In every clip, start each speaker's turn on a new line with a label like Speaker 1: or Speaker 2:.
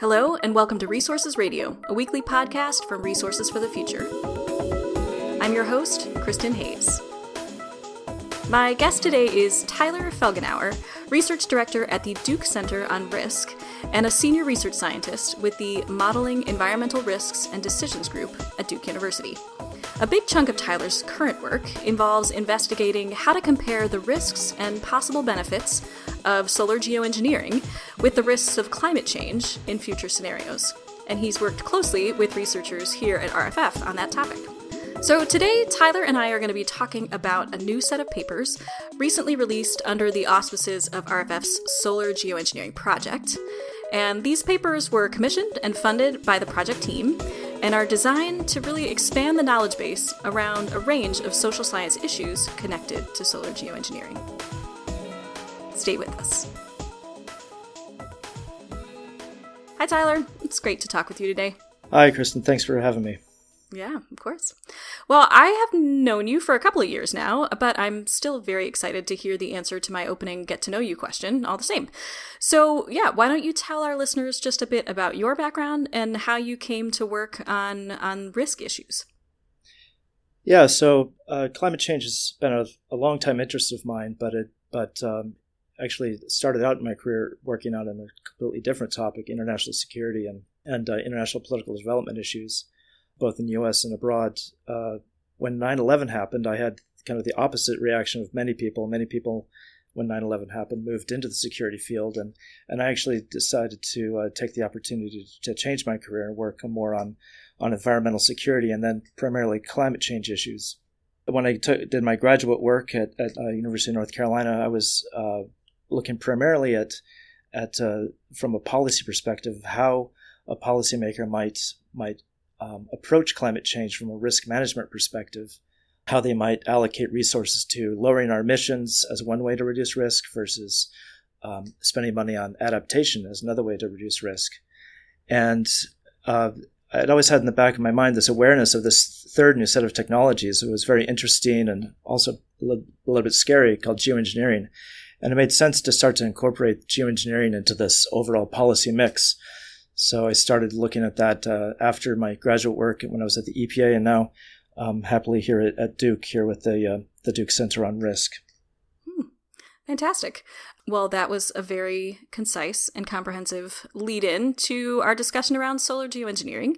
Speaker 1: Hello, and welcome to Resources Radio, a weekly podcast from Resources for the Future. I'm your host, Kristin Hayes. My guest today is Tyler Felgenhauer, Research Director at the Duke Center on Risk, and a Senior Research Scientist with the Modeling Environmental Risks and Decisions Group at Duke University. A big chunk of Tyler's current work involves investigating how to compare the risks and possible benefits of solar geoengineering with the risks of climate change in future scenarios. And he's worked closely with researchers here at RFF on that topic. So, today, Tyler and I are going to be talking about a new set of papers recently released under the auspices of RFF's Solar Geoengineering Project. And these papers were commissioned and funded by the project team and are designed to really expand the knowledge base around a range of social science issues connected to solar geoengineering. Stay with us. Hi, Tyler. It's great to talk with you today.
Speaker 2: Hi, Kristin. Thanks for having me.
Speaker 1: Yeah, of course. Well, I have known you for a couple of years now, but I'm still very excited to hear the answer to my opening get to know you question all the same. So, yeah, why don't you tell our listeners just a bit about your background and how you came to work on on risk issues?
Speaker 2: Yeah, so uh, climate change has been a, a long time interest of mine, but it but um, actually started out in my career working on a completely different topic, international security and and uh, international political development issues both in the U.S. and abroad. Uh, when 9/11 happened, I had kind of the opposite reaction of many people. Many people, when 9/11 happened, moved into the security field, and and I actually decided to uh, take the opportunity to, to change my career and work more on on environmental security and then primarily climate change issues. When I did my graduate work at, at uh, University of North Carolina, I was uh, looking primarily at at uh, from a policy perspective how a policymaker might might um, approach climate change from a risk management perspective, how they might allocate resources to lowering our emissions as one way to reduce risk versus um, spending money on adaptation as another way to reduce risk. And uh, I'd always had in the back of my mind this awareness of this third new set of technologies. It was very interesting and also a little, a little bit scary called geoengineering. And it made sense to start to incorporate geoengineering into this overall policy mix. So I started looking at that uh, after my graduate work when I was at the EPA, and now um, happily here at, at, Duke, here with the uh, the Duke Center on Risk.
Speaker 1: Hmm. Fantastic. Well, that was a very concise and comprehensive lead in to our discussion around solar geoengineering.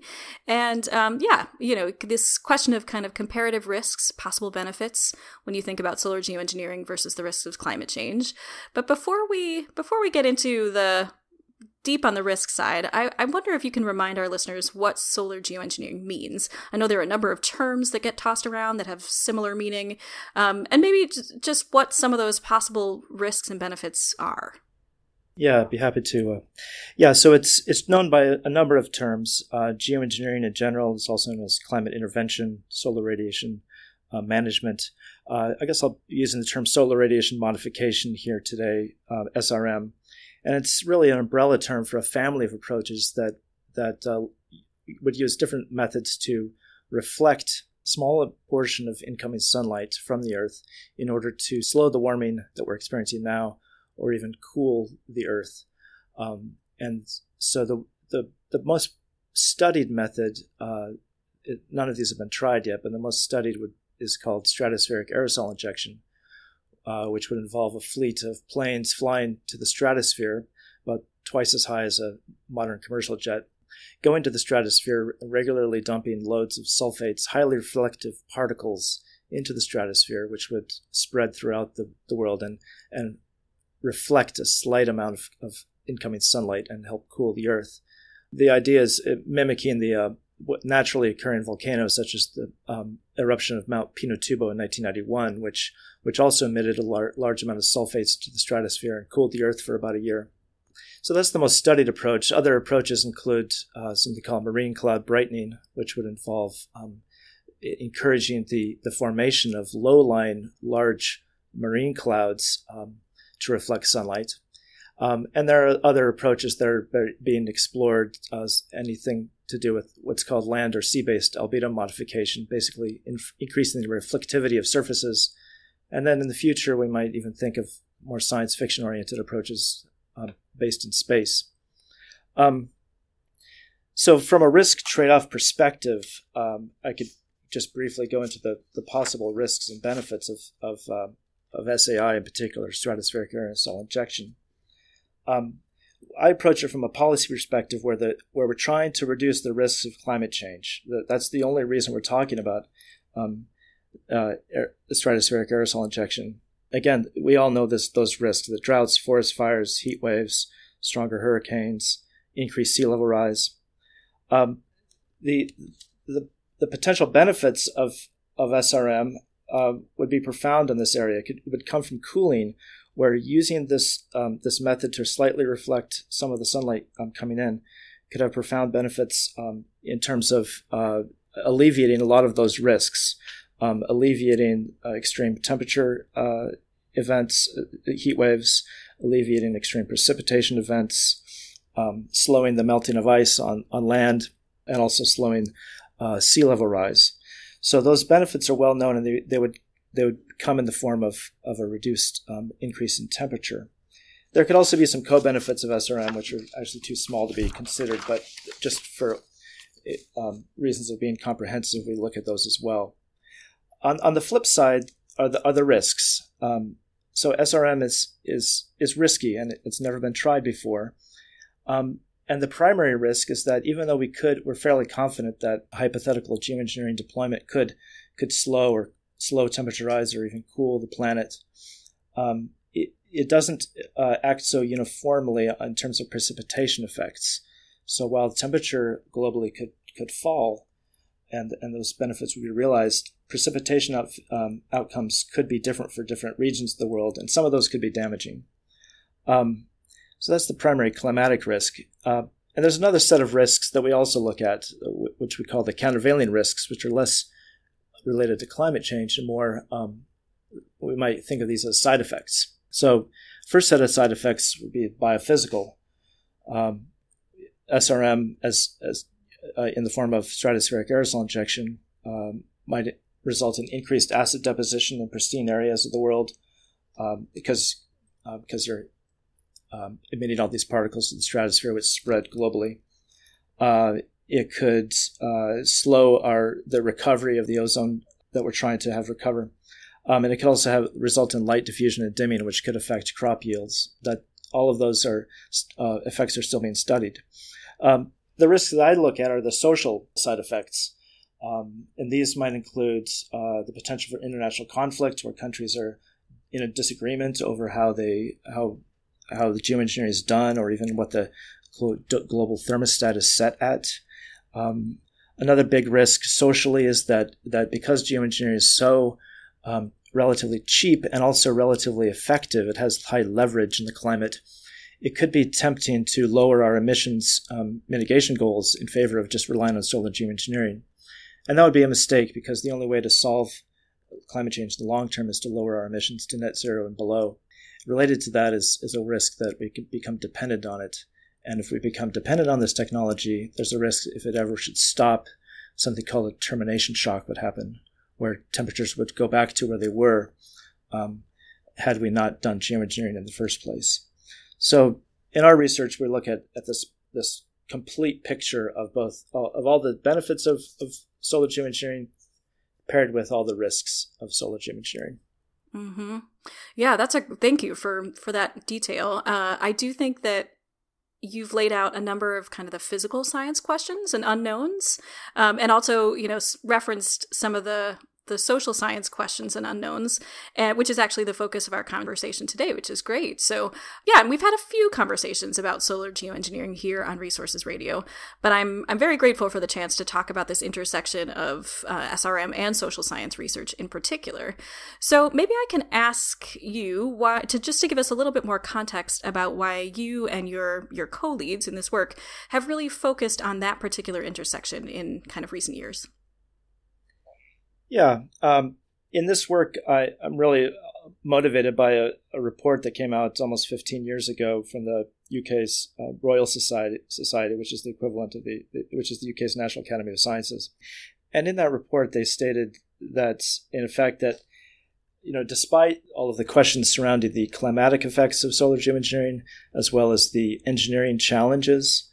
Speaker 1: And um, yeah, you know, this question of kind of comparative risks, possible benefits when you think about solar geoengineering versus the risks of climate change. But before we before we get into the deep on the risk side, I, I wonder if you can remind our listeners what solar geoengineering means. I know there are a number of terms that get tossed around that have similar meaning, um, and maybe just what some of those possible risks and benefits are.
Speaker 2: Yeah, I'd be happy to. Uh, yeah, so it's it's known by a number of terms. Uh, geoengineering in general is also known as climate intervention, solar radiation uh, management. Uh, I guess I'll be using the term solar radiation modification here today, uh, SRM and it's really an umbrella term for a family of approaches that that uh, would use different methods to reflect small portion of incoming sunlight from the earth in order to slow the warming that we're experiencing now or even cool the earth. Um, and so the, the, the most studied method uh, it, none of these have been tried yet but the most studied would, is called stratospheric aerosol injection uh, which would involve a fleet of planes flying to the stratosphere, about twice as high as a modern commercial jet, going to the stratosphere, regularly dumping loads of sulfates, highly reflective particles into the stratosphere, which would spread throughout the, the world and, and reflect a slight amount of, of incoming sunlight and help cool the Earth. The idea is mimicking the uh, naturally occurring volcanoes, such as the um, eruption of Mount Pinatubo in 1991, which which also emitted a lar- large amount of sulfates to the stratosphere and cooled the Earth for about a year. So that's the most studied approach. Other approaches include uh, something called marine cloud brightening, which would involve um, encouraging the, the formation of low-lying large marine clouds um, to reflect sunlight. Um, and there are other approaches that are being explored, uh, anything to do with what's called land or sea based albedo modification, basically increasing the reflectivity of surfaces. And then in the future, we might even think of more science fiction oriented approaches uh, based in space. Um, so, from a risk trade off perspective, um, I could just briefly go into the, the possible risks and benefits of, of, uh, of SAI in particular, stratospheric aerosol injection. Um, I approach it from a policy perspective where the where we're trying to reduce the risks of climate change. That's the only reason we're talking about um, uh, air, stratospheric aerosol injection. Again, we all know this those risks: the droughts, forest fires, heat waves, stronger hurricanes, increased sea level rise. Um, the the the potential benefits of of SRM uh, would be profound in this area. It, could, it would come from cooling, where using this um, this method to slightly reflect some of the sunlight um, coming in could have profound benefits um, in terms of uh, alleviating a lot of those risks, um, alleviating uh, extreme temperature uh, events, uh, heat waves, alleviating extreme precipitation events, um, slowing the melting of ice on, on land, and also slowing uh, sea level rise. So those benefits are well known, and they, they would they would come in the form of, of a reduced um, increase in temperature. There could also be some co-benefits of SRM, which are actually too small to be considered, but just for um, reasons of being comprehensive, we look at those as well. On, on the flip side are the other risks. Um, so SRM is is is risky and it's never been tried before. Um, and the primary risk is that even though we could, we're fairly confident that hypothetical geoengineering deployment could could slow or slow temperature rise or even cool the planet. Um, it, it doesn't uh, act so uniformly in terms of precipitation effects. So while the temperature globally could could fall, and and those benefits would be realized, precipitation out, um, outcomes could be different for different regions of the world, and some of those could be damaging. Um, so that's the primary climatic risk. Uh, and there's another set of risks that we also look at, which we call the countervailing risks, which are less related to climate change and more, um, we might think of these as side effects. So, first set of side effects would be biophysical. Um, SRM, as, as uh, in the form of stratospheric aerosol injection, um, might result in increased acid deposition in pristine areas of the world um, because uh, because you're um, emitting all these particles to the stratosphere, which spread globally. Uh, it could uh, slow our the recovery of the ozone that we're trying to have recover, um, and it could also have result in light diffusion and dimming, which could affect crop yields. That all of those are uh, effects are still being studied. Um, the risks that I look at are the social side effects, um, and these might include uh, the potential for international conflict, where countries are in a disagreement over how they how how the geoengineering is done, or even what the global thermostat is set at. Um, another big risk socially is that that because geoengineering is so um, relatively cheap and also relatively effective, it has high leverage in the climate. It could be tempting to lower our emissions um, mitigation goals in favor of just relying on solar geoengineering. And that would be a mistake because the only way to solve climate change in the long term is to lower our emissions to net zero and below. Related to that is, is a risk that we could become dependent on it. And if we become dependent on this technology, there's a risk if it ever should stop, something called a termination shock would happen, where temperatures would go back to where they were um, had we not done geoengineering in the first place. So in our research, we look at, at this this complete picture of both of all the benefits of, of solar geoengineering paired with all the risks of solar geoengineering.
Speaker 1: Mm-hmm. Yeah, that's a thank you for for that detail. Uh, I do think that you've laid out a number of kind of the physical science questions and unknowns, um, and also you know referenced some of the the social science questions and unknowns, and, which is actually the focus of our conversation today, which is great. So, yeah, and we've had a few conversations about solar geoengineering here on Resources Radio, but I'm I'm very grateful for the chance to talk about this intersection of uh, SRM and social science research in particular. So, maybe I can ask you why to just to give us a little bit more context about why you and your your co-leads in this work have really focused on that particular intersection in kind of recent years.
Speaker 2: Yeah. Um, in this work, I, am really motivated by a, a, report that came out almost 15 years ago from the UK's uh, Royal Society, Society, which is the equivalent of the, which is the UK's National Academy of Sciences. And in that report, they stated that, in effect, that you know, despite all of the questions surrounding the climatic effects of solar geoengineering, as well as the engineering challenges,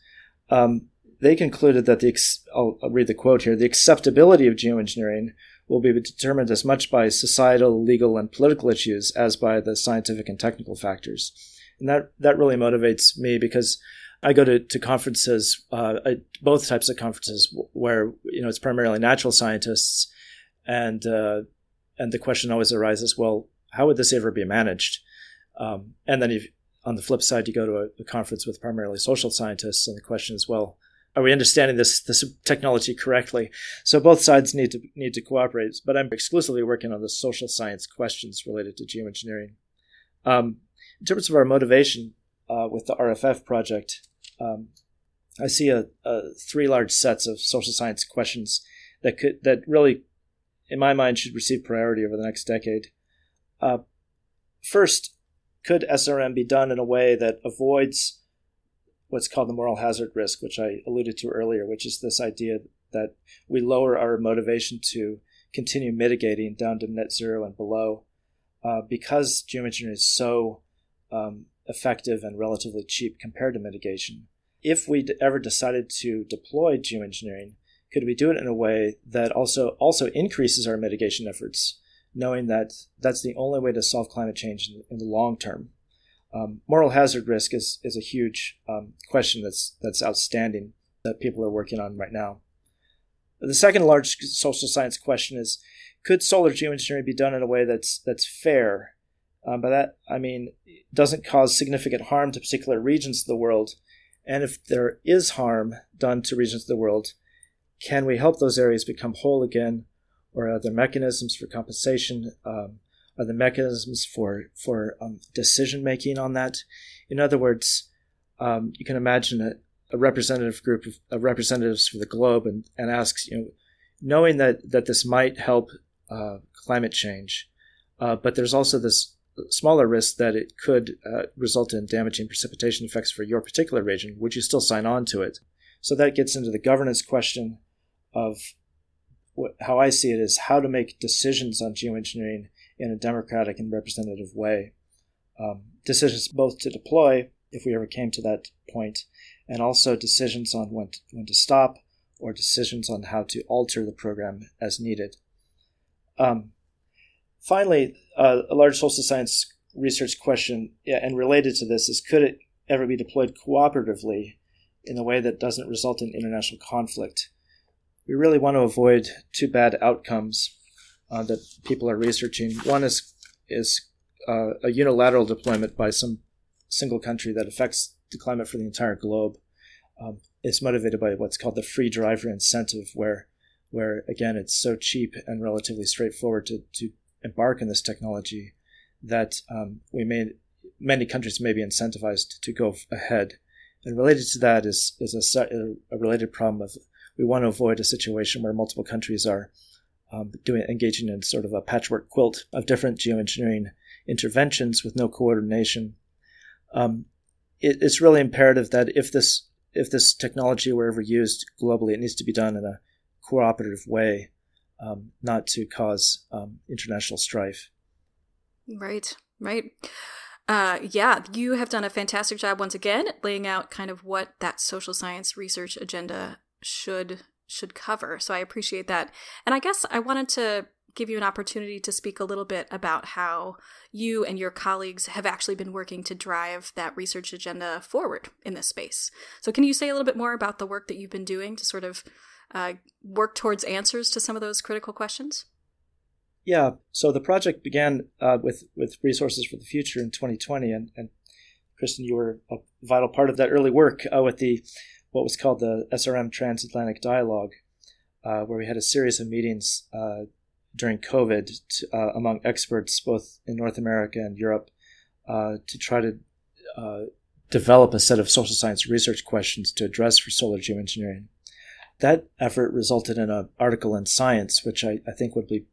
Speaker 2: um, they concluded that the I'll, I'll read the quote here: the acceptability of geoengineering will be determined as much by societal, legal, and political issues as by the scientific and technical factors. And that that really motivates me because I go to, to conferences, uh, both types of conferences, where you know it's primarily natural scientists, and uh, and the question always arises: Well, how would this ever be managed? Um, and then on the flip side, you go to a, a, conference with primarily social scientists, and the question is: Well, are we understanding this this technology correctly? So both sides need to need to cooperate. But I'm exclusively working on the social science questions related to geoengineering. Um, in terms of our motivation uh, with the RFF project, um, I see a, a, three large sets of social science questions that could that really, in my mind, should receive priority over the next decade. Uh, first, could SRM be done in a way that avoids what's called the moral hazard risk, which I alluded to earlier, which is this idea that we lower our motivation to continue mitigating down to net zero and below, uh, because geoengineering is so um, effective and relatively cheap compared to mitigation. If we ever decided to deploy geoengineering, could we do it in a way that also also increases our mitigation efforts, knowing that that's the only way to solve climate change in, in the long term? Um, moral hazard risk is is a huge um, question that's that's outstanding that people are working on right now. The second large social science question is: Could solar geoengineering be done in a way that's that's fair um, by that, I mean, doesn't cause significant harm to particular regions of the world. And if there is harm done to regions of the world, can we help those areas become whole again? Or are there mechanisms for compensation? Um, are there mechanisms for, for um, decision making on that? In other words, um, you can imagine a, a representative group of, of, representatives for the globe and, and asks, you know, knowing that, that this might help uh, climate change, uh, but there's also this smaller risk that it could uh, result in damaging precipitation effects for your particular region, would you still sign on to it? So that gets into the governance question of what, how I see it is how to make decisions on geoengineering in a democratic and representative way. Um, decisions both to deploy, if we ever came to that point, and also decisions on when to, when to stop or decisions on how to alter the program as needed. Um, Finally, uh, a large social science research question, and related to this, is could it ever be deployed cooperatively in a way that doesn't result in international conflict? We really want to avoid two bad outcomes uh, that people are researching. One is is uh, a unilateral deployment by some single country that affects the climate for the entire globe. Um, it's motivated by what's called the free driver incentive, where where again it's so cheap and relatively straightforward to, to embark in this technology that um, we may many countries may be incentivized to go ahead. And related to that is is a, a related problem of we want to avoid a situation where multiple countries are um, doing engaging in sort of a patchwork quilt of different geoengineering interventions with no coordination. Um, it, it's really imperative that if this if this technology were ever used globally, it needs to be done in a cooperative way um, not to cause um, international strife.
Speaker 1: Right, right. Uh, yeah, you have done a fantastic job once again laying out kind of what that social science research agenda should should cover. So I appreciate that. And I guess I wanted to give you an opportunity to speak a little bit about how you and your colleagues have actually been working to drive that research agenda forward in this space. So can you say a little bit more about the work that you've been doing to sort of uh, work towards answers to some of those critical questions?
Speaker 2: Yeah, so the project began uh, with with Resources for the Future in 2020, and, and Kristin, you were a vital part of that early work uh, with the what was called the SRM Transatlantic Dialogue, uh, where we had a series of meetings uh, during COVID to, uh, among experts both in North America and Europe to try to develop a set of social science research questions to address for solar geoengineering that effort resulted in an article in Science, which I, I think would be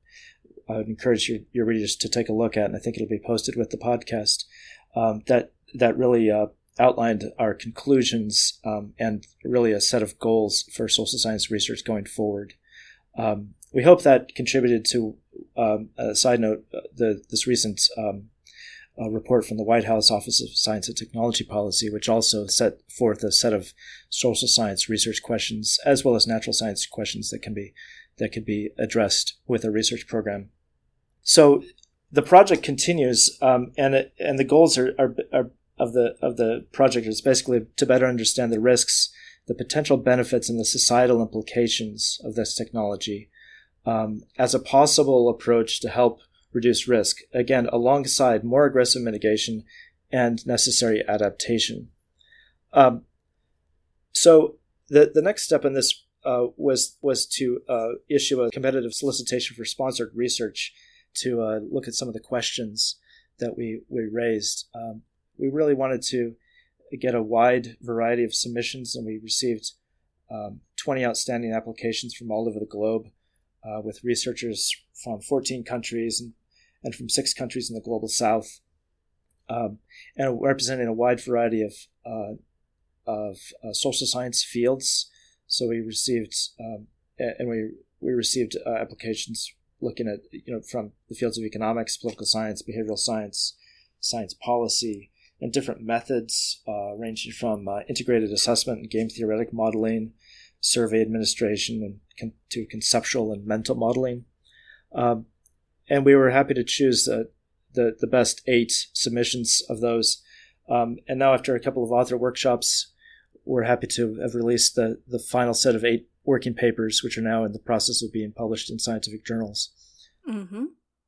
Speaker 2: I would encourage your, your readers to take a look at, and I think it'll be posted with the podcast. Um, that that really uh, outlined our conclusions um, and really a set of goals for social science research going forward. Um, we hope that contributed to um, a side note uh, the this recent um, a report from the White House Office of Science and Technology Policy, which also set forth a set of social science research questions as well as natural science questions that can be that could be addressed with a research program. So the project continues, um, and and the goals are, are, are of the of the project is basically to better understand the risks, the potential benefits, and the societal implications of this technology um, as a possible approach to help reduce risk. Again, alongside more aggressive mitigation and necessary adaptation. Um, so the the next step in this uh, was was to uh, issue a competitive solicitation for sponsored research to uh, look at some of the questions that we we raised. Um, we really wanted to get a wide variety of submissions, and we received um, 20 outstanding applications from all over the globe, uh, with researchers from 14 countries and, and from six countries in the global south, um, and representing a wide variety of uh, of uh, social science fields. So we received um, and we we received uh, applications looking at you know from the fields of economics, political science, behavioral science, science policy, and different methods uh, ranging from uh, integrated assessment and game theoretic modeling, survey administration, and con- to conceptual and mental modeling. Um, and we were happy to choose the, the, the best eight submissions of those. Um, and now, after a couple of author workshops, we're happy to have released the, the final set of eight working papers, which are now in the process of being published in scientific journals.
Speaker 1: Mm-hmm.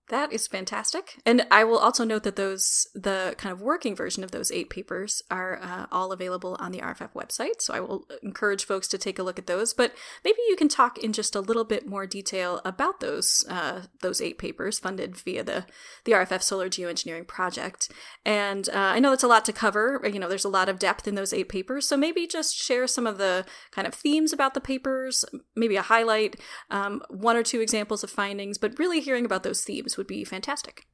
Speaker 1: That is fantastic. And I will also note that those, the kind of working version of those eight papers are uh, all available on the RFF website. So I will encourage folks to take a look at those. But maybe you can talk in just a little bit more detail about those, uh, those eight papers funded via the, the RFF Solar Geoengineering Project. And uh, I know that's a lot to cover. You know, there's a lot of depth in those eight papers. So maybe just share some of the kind of themes about the papers, maybe a highlight, um, one or two examples of findings, but really hearing about those themes would be fantastic.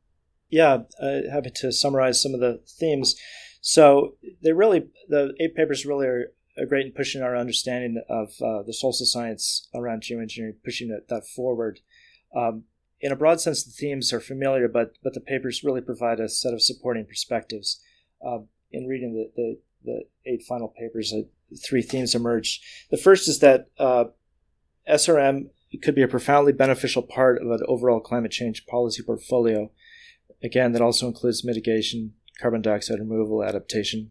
Speaker 2: Yeah, uh, happy to summarize some of the themes. So they really, the eight papers really are, are great in pushing our understanding of uh, the social science around geoengineering, pushing it, that forward. Um, in a broad sense, the themes are familiar, but but the papers really provide a set of supporting perspectives. Uh, in reading the, the, the, eight final papers, uh, three themes emerged. The first is that uh, SRM it could be a profoundly beneficial part of an overall climate change policy portfolio. Again, that also includes mitigation, carbon dioxide removal, adaptation.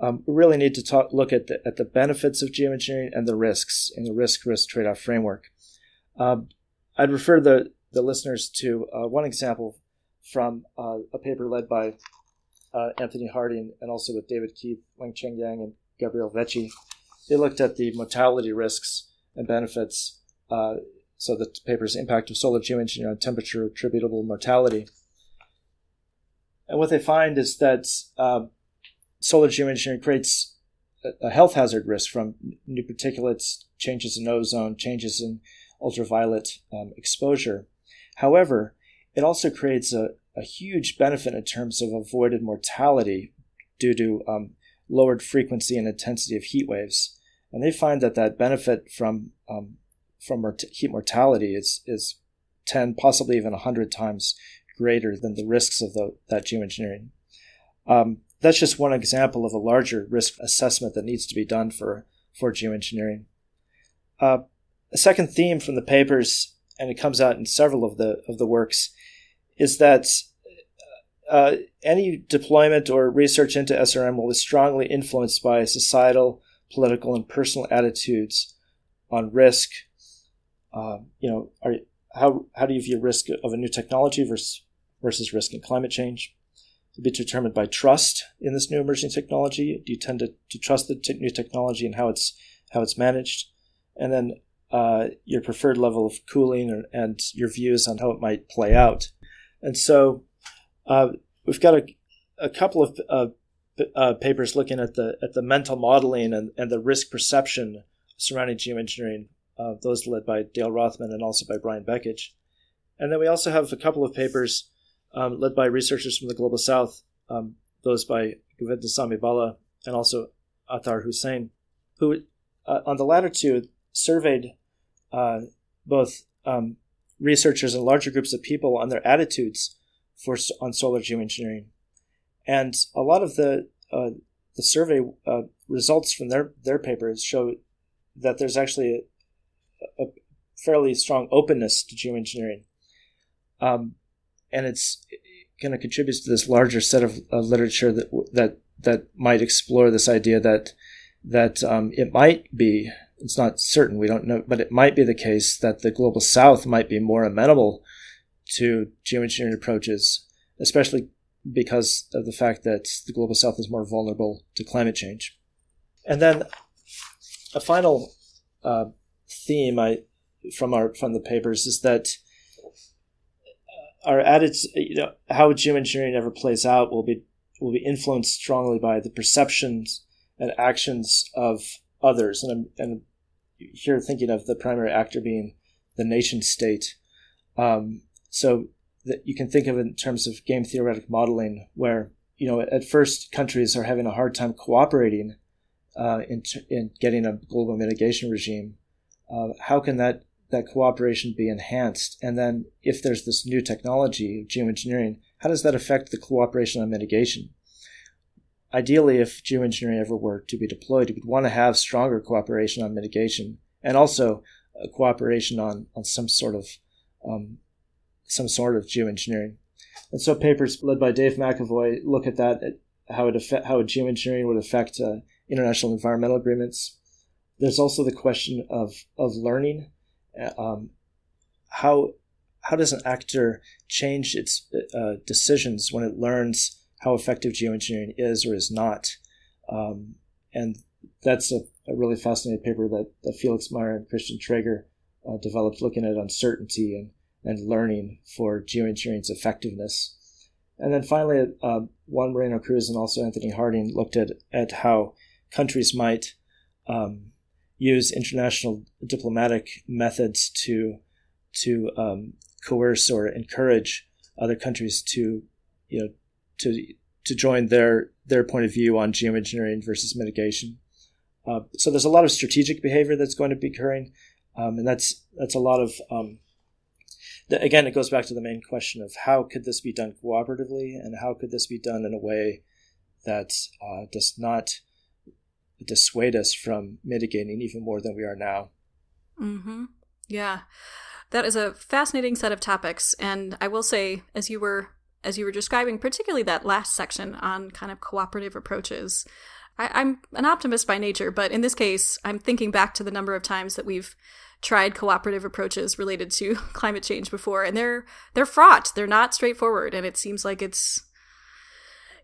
Speaker 2: Um, we really need to talk, look at the, at the benefits of geoengineering and the risks in the risk risk trade off framework. Um, I'd refer the, the listeners to uh, one example from uh, a paper led by uh, Anthony Harding and also with David Keith, Wenchang Yang, and Gabriel Vecchi. They looked at the mortality risks and benefits uh, so the paper's impact of solar geoengineering on temperature attributable mortality. And what they find is that uh, solar geoengineering creates a, health hazard risk from new particulates, changes in ozone, changes in ultraviolet um, exposure. However, it also creates a, a, huge benefit in terms of avoided mortality due to um, lowered frequency and intensity of heat waves. And they find that that benefit from um, from heat mortality is is 10, possibly even 100 times greater than the risks of the, that geoengineering. Um, that's just one example of a larger risk assessment that needs to be done for, for geoengineering. Uh, a second theme from the papers, and it comes out in several of the, of the works, is that uh, any deployment or research into SRM will be strongly influenced by societal, political, and personal attitudes on risk, uh, you know, are, how how do you view risk of a new technology versus versus risk in climate change? To be determined by trust in this new emerging technology. Do you tend to, to trust the t- new technology and how it's how it's managed, and then uh, your preferred level of cooling or, and your views on how it might play out. And so uh, we've got a, a couple of uh, uh, papers looking at the at the mental modeling and, and the risk perception surrounding geoengineering uh, those led by Dale Rothman and also by Brian Beckage. And then we also have a couple of papers um, led by researchers from the Global South, um, those by Govindasamy Bala and also Attar Hussain, who uh, on the latter two surveyed uh, both um, researchers and larger groups of people on their attitudes for on solar geoengineering. And a lot of the uh, the survey uh, results from their their papers show that there's actually a, a fairly strong openness to geoengineering, um, and it's kind of contributes to this larger set of uh, literature that that that might explore this idea that that um, it might be it's not certain we don't know but it might be the case that the global south might be more amenable to geoengineering approaches especially because of the fact that the global south is more vulnerable to climate change. And then a final uh, theme I, from our from the papers is that our added, you know, how geoengineering ever plays out will be will be influenced strongly by the perceptions and actions of others. And I'm and here thinking of the primary actor being the nation state. Um, so that you can think of in terms of game theoretic modeling, where you know at first countries are having a hard time cooperating uh, in in getting a global mitigation regime. Uh, how can that that cooperation be enhanced? And then if there's this new technology of geoengineering, how does that affect the cooperation on mitigation? Ideally, if geoengineering ever were to be deployed, we'd want to have stronger cooperation on mitigation and also cooperation on, on some sort of um, some sort of geoengineering. And so papers led by Dave McEvoy look at that, at how it affect, how geoengineering would affect uh, international environmental agreements. There's also the question of, of learning um, how how does an actor change its uh, decisions when it learns how effective geoengineering is or is not? Um, and that's a, a, really fascinating paper that, that Felix Meier and Christian Traeger uh, developed looking at uncertainty and, and learning for geoengineering's effectiveness. And then finally, uh, Juan Moreno Cruz and also Anthony Harding looked at, at how countries might um, use international diplomatic methods to to um, coerce or encourage other countries to you know to to join their their point of view on geoengineering versus mitigation. Uh, so there's a lot of strategic behavior that's going to be occurring, um, and that's that's a lot of um, the, again it goes back to the main question of how could this be done cooperatively and how could this be done in a way that uh, does not dissuade us from mitigating even more than we are now.
Speaker 1: Mm-hmm. Yeah, that is a fascinating set of topics, and I will say, as you were as you were describing, particularly that last section on kind of cooperative approaches. I, am an optimist by nature, but in this case, I'm thinking back to the number of times that we've tried cooperative approaches related to climate change before, and they're they're fraught. They're not straightforward, and it seems like it's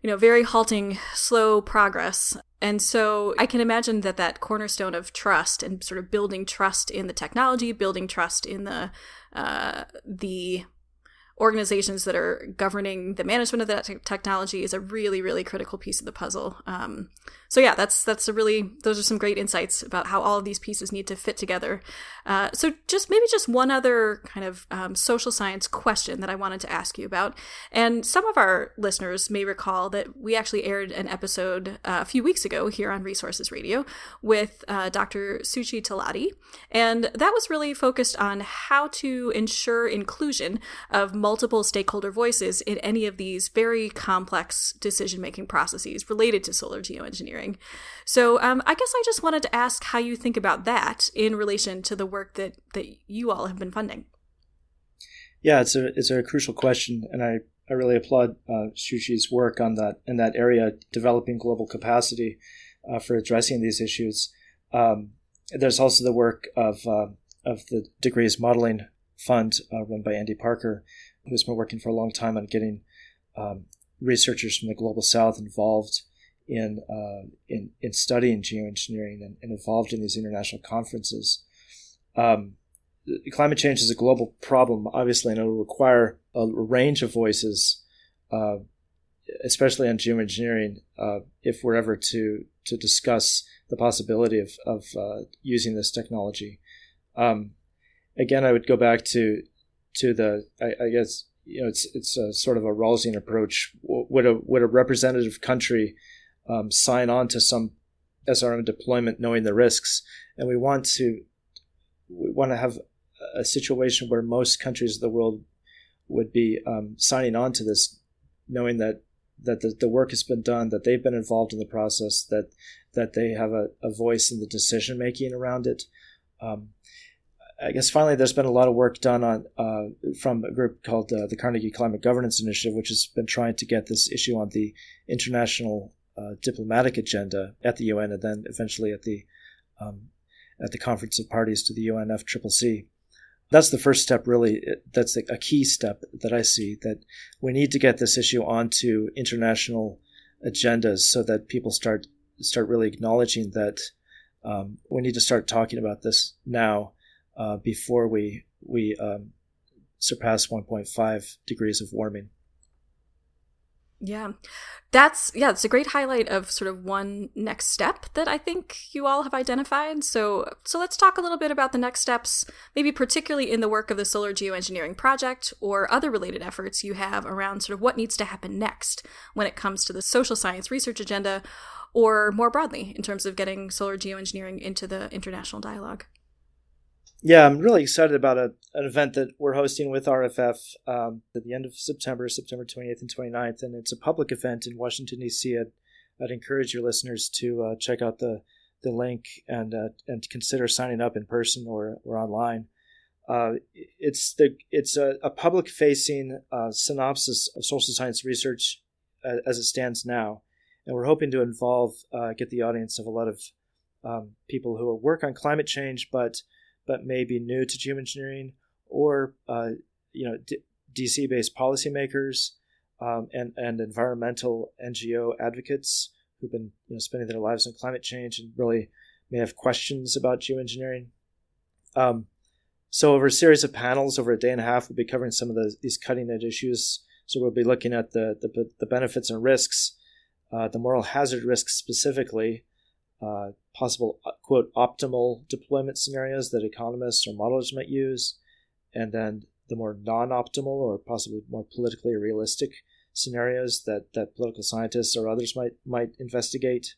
Speaker 1: you know very halting, slow progress. And so I can imagine that that cornerstone of trust and sort of building trust in the technology, building trust in the uh, the organizations that are governing the management of that te- technology is a really really critical piece of the puzzle. Um, so yeah that's that's a really those are some great insights about how all of these pieces need to fit together. Uh, so just maybe just one other kind of um, social science question that i wanted to ask you about. And some of our listeners may recall that we actually aired an episode uh, a few weeks ago here on resources radio with uh, dr Shuchi Talati. And that was really focused on how to ensure inclusion of multiple stakeholder voices in any of these very complex decision making processes related to solar geoengineering. So, um, I guess I just wanted to ask how you think about that in relation to the work that, that you all have been funding.
Speaker 2: Yeah, it's a it's a crucial question, and I, I really applaud uh, Shuchi's work on that in that area, developing global capacity uh, for addressing these issues. Um, there's also the work of uh, of the Degrees Modeling Fund uh, run by Andy Parker, who's been working for a long time on getting um, researchers from the global south involved in uh, in, in studying geoengineering and, and, involved in these international conferences. Um, climate change is a global problem, obviously, and it will require a range of voices, uh, especially on geoengineering, uh, if we're ever to to discuss the possibility of of uh, using this technology. Um, again, I would go back to to the I, I, guess you know it's it's a sort of a Rawlsian approach. Would a would a representative country um, sign on to some SRM deployment, knowing the risks, and we want to we want to have a situation where most countries of the world would be um, signing on to this, knowing that that the, the work has been done, that they've been involved in the process, that that they have a, a voice in the decision making around it. Um, I guess finally, there's been a lot of work done on uh, from a group called uh, the Carnegie Climate Governance Initiative, which has been trying to get this issue on the international uh, diplomatic agenda at the UN, and then eventually at the um, at the Conference of Parties to the UNFCCC. That's the first step, really. That's a key step that I see that we need to get this issue onto international agendas so that people start start really acknowledging that um, we need to start talking about this now uh, before we we um, surpass 1.5 degrees of warming.
Speaker 1: Yeah. That's yeah, it's a great highlight of sort of one next step that I think you all have identified. So so let's talk a little bit about the next steps, maybe particularly in the work of the Solar Geoengineering Project or other related efforts you have around sort of what needs to happen next when it comes to the social science research agenda or more broadly in terms of getting solar geoengineering into the international dialogue.
Speaker 2: Yeah, I'm really excited about a, an event that we're hosting with RFF um, at the end of September, September 28th and 29th, and it's a public event in Washington D.C. I'd, I'd encourage your listeners to uh, check out the the link and uh, and consider signing up in person or or online. Uh, it's the it's a, a public facing uh, synopsis of social science research uh, as it stands now, and we're hoping to involve uh, get the audience of a lot of um, people who work on climate change, but but may be new to geoengineering, or uh, you know D- DC-based policymakers um, and and environmental NGO advocates who've been you know spending their lives on climate change and really may have questions about geoengineering. Um, so over a series of panels over a day and a half, we'll be covering some of the, these cutting edge issues. So we'll be looking at the the, the benefits and risks, uh, the moral hazard risks specifically, uh, possible uh, quote optimal deployment scenarios that economists or modelers might use, and then the more non-optimal or possibly more politically realistic scenarios that, that political scientists or others might might investigate.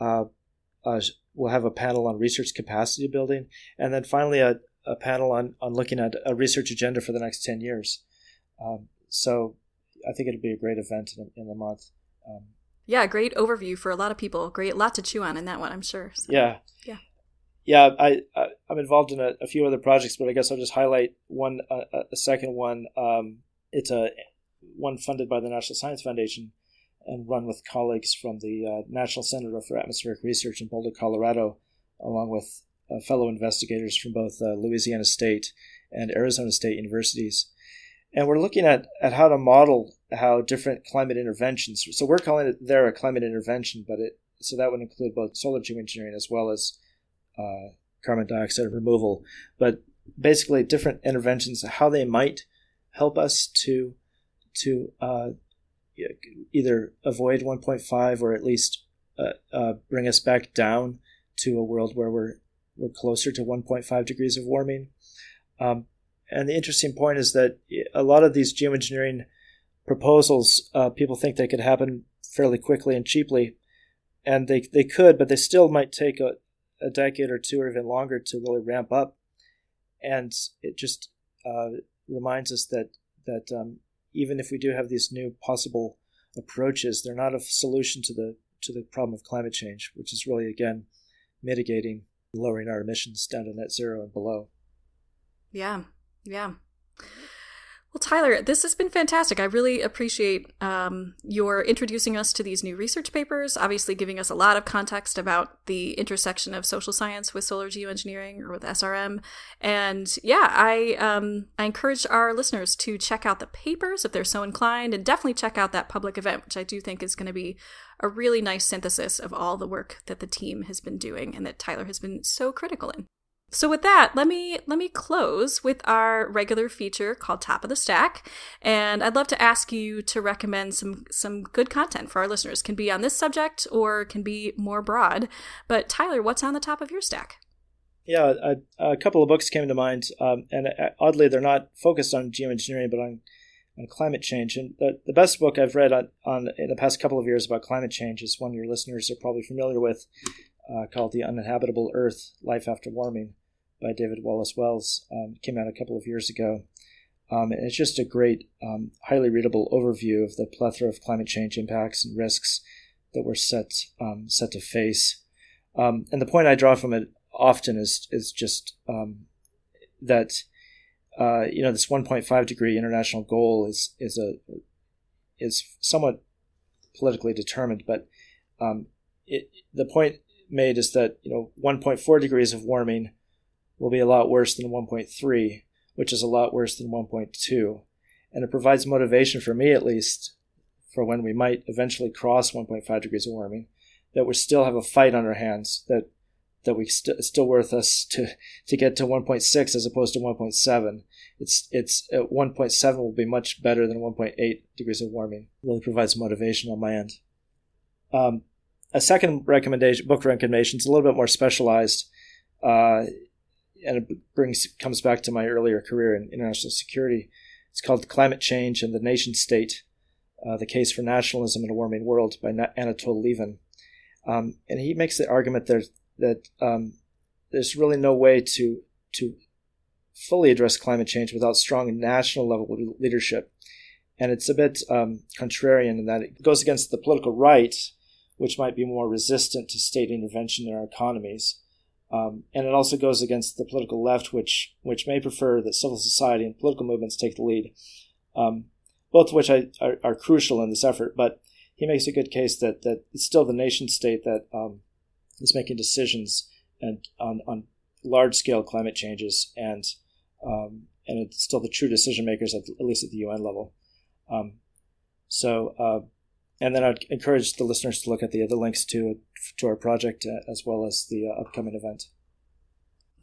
Speaker 2: Uh, uh, we'll have a panel on research capacity building, and then finally a, a panel on, on looking at a research agenda for the next 10 years. Um, so I think it'll be a great event in, in the month. Um,
Speaker 1: yeah, great overview for a lot of people. Great, lot to chew on in that one, I'm sure.
Speaker 2: So, yeah,
Speaker 1: yeah,
Speaker 2: yeah. I, I am involved in a, a, few other projects, but I guess I'll just highlight one, uh, a second one. Um, it's a one funded by the National Science Foundation and run with colleagues from the uh, National Center for Atmospheric Research in Boulder, Colorado, along with uh, fellow investigators from both uh, Louisiana State and Arizona State universities and we're looking at, at how to model how different climate interventions. So we're calling it there a climate intervention, but it so that would include both solar geoengineering as well as uh, carbon dioxide removal. But basically, different interventions, how they might help us to to uh, either avoid 1.5 or at least uh, uh, bring us back down to a world where we're we're closer to 1.5 degrees of warming. Um, and the interesting point is that a lot of these geoengineering proposals, uh, people think they could happen fairly quickly and cheaply, and they they could, but they still might take a, a decade or two or even longer to really ramp up. And it just uh, reminds us that that um, even if we do have these new possible approaches, they're not a solution to the to the problem of climate change, which is really again mitigating, lowering our emissions down to net zero and below.
Speaker 1: Yeah, yeah. Well, Tyler, this has been fantastic. I really appreciate um, your introducing us to these new research papers, obviously giving us a lot of context about the intersection of social science with solar geoengineering or with SRM. And yeah, I um, I encourage our listeners to check out the papers if they're so inclined, and definitely check out that public event, which I do think is going to be a really nice synthesis of all the work that the team has been doing and that Tyler has been so critical in. So with that, let me let me close with our regular feature called Top of the Stack, and I'd love to ask you to recommend some some good content for our listeners. Can be on this subject or can be more broad. But Tyler, what's on the top of your stack?
Speaker 2: Yeah, a, a couple of books came to mind, um, and uh, oddly, they're not focused on geoengineering, but on on climate change. And the, the best book I've read on, on in the past couple of years about climate change is one your listeners are probably familiar with uh, called The Uninhabitable Earth Life After Warming by David Wallace Wells. Um, came out a couple of years ago. Um, and it's just a great, um, highly readable overview of the plethora of climate change impacts and risks that we're set um, set to face. Um, and the point I draw from it often is is just um, that uh, you know this 1.5 degree international goal is is a is somewhat politically determined, but um, it, the point made is that you know 1.4 degrees of warming will be a lot worse than 1.3, which is a lot worse than 1.2, and it provides motivation for me at least for when we might eventually cross 1.5 degrees of warming, that we still have a fight on our hands that that we st- it's still worth us to to get to 1.6 as opposed to 1.7. It's it's at 1.7 will be much better than 1.8 degrees of warming. Really provides motivation on my end. Um, a second recommendation, book recommendation, is a little bit more specialized, uh, and it brings comes back to my earlier career in international security. It's called Climate Change and the Nation State: uh, The Case for Nationalism in a Warming World by Anatol Lieven. Um, and he makes the argument there that um, there's really no way to to fully address climate change without strong national level leadership. And it's a bit um, contrarian in that it goes against the political right, which might be more resistant to state intervention in our economies. Um, and it also goes against the political left, which which may prefer that civil society and political movements take the lead, um, both of which I, are, are, crucial in this effort. But he makes a good case that that it's still the nation state that um, is making decisions and on, on large scale climate changes and um, and it's still the true decision makers at, at least at the UN level. Um, so uh, and then I'd encourage the listeners to look at the other links to to our project uh, as well as the uh, upcoming event.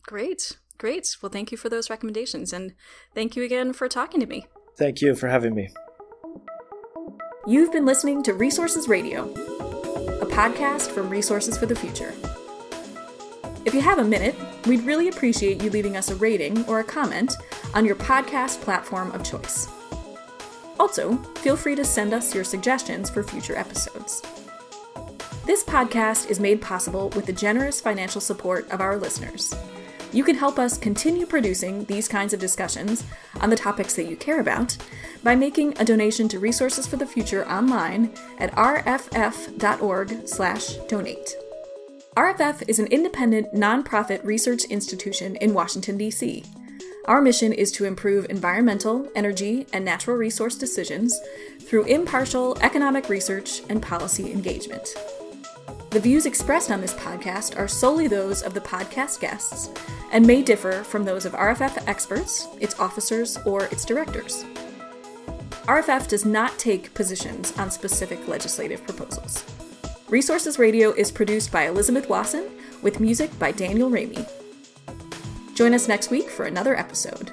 Speaker 1: Great, great. Well, thank you for those recommendations, and thank you again for talking to me.
Speaker 2: Thank you for having me.
Speaker 1: You've been listening to Resources Radio a podcast from Resources for the Future. If you have a minute, we'd really appreciate you leaving us a rating or a comment on your podcast platform of choice. Also, feel free to send us your suggestions for future episodes. This podcast is made possible with the generous financial support of our listeners. You can help us continue producing these kinds of discussions on the topics that you care about by making a donation to Resources for the Future online at rff.org/donate. RFF is an independent nonprofit research institution in Washington D.C. Our mission is to improve environmental, energy, and natural resource decisions through impartial economic research and policy engagement. The views expressed on this podcast are solely those of the podcast guests and may differ from those of RFF experts, its officers, or its directors. RFF does not take positions on specific legislative proposals. Resources Radio is produced by Elizabeth Wasson with music by Daniel Raimi. Join us next week for another episode.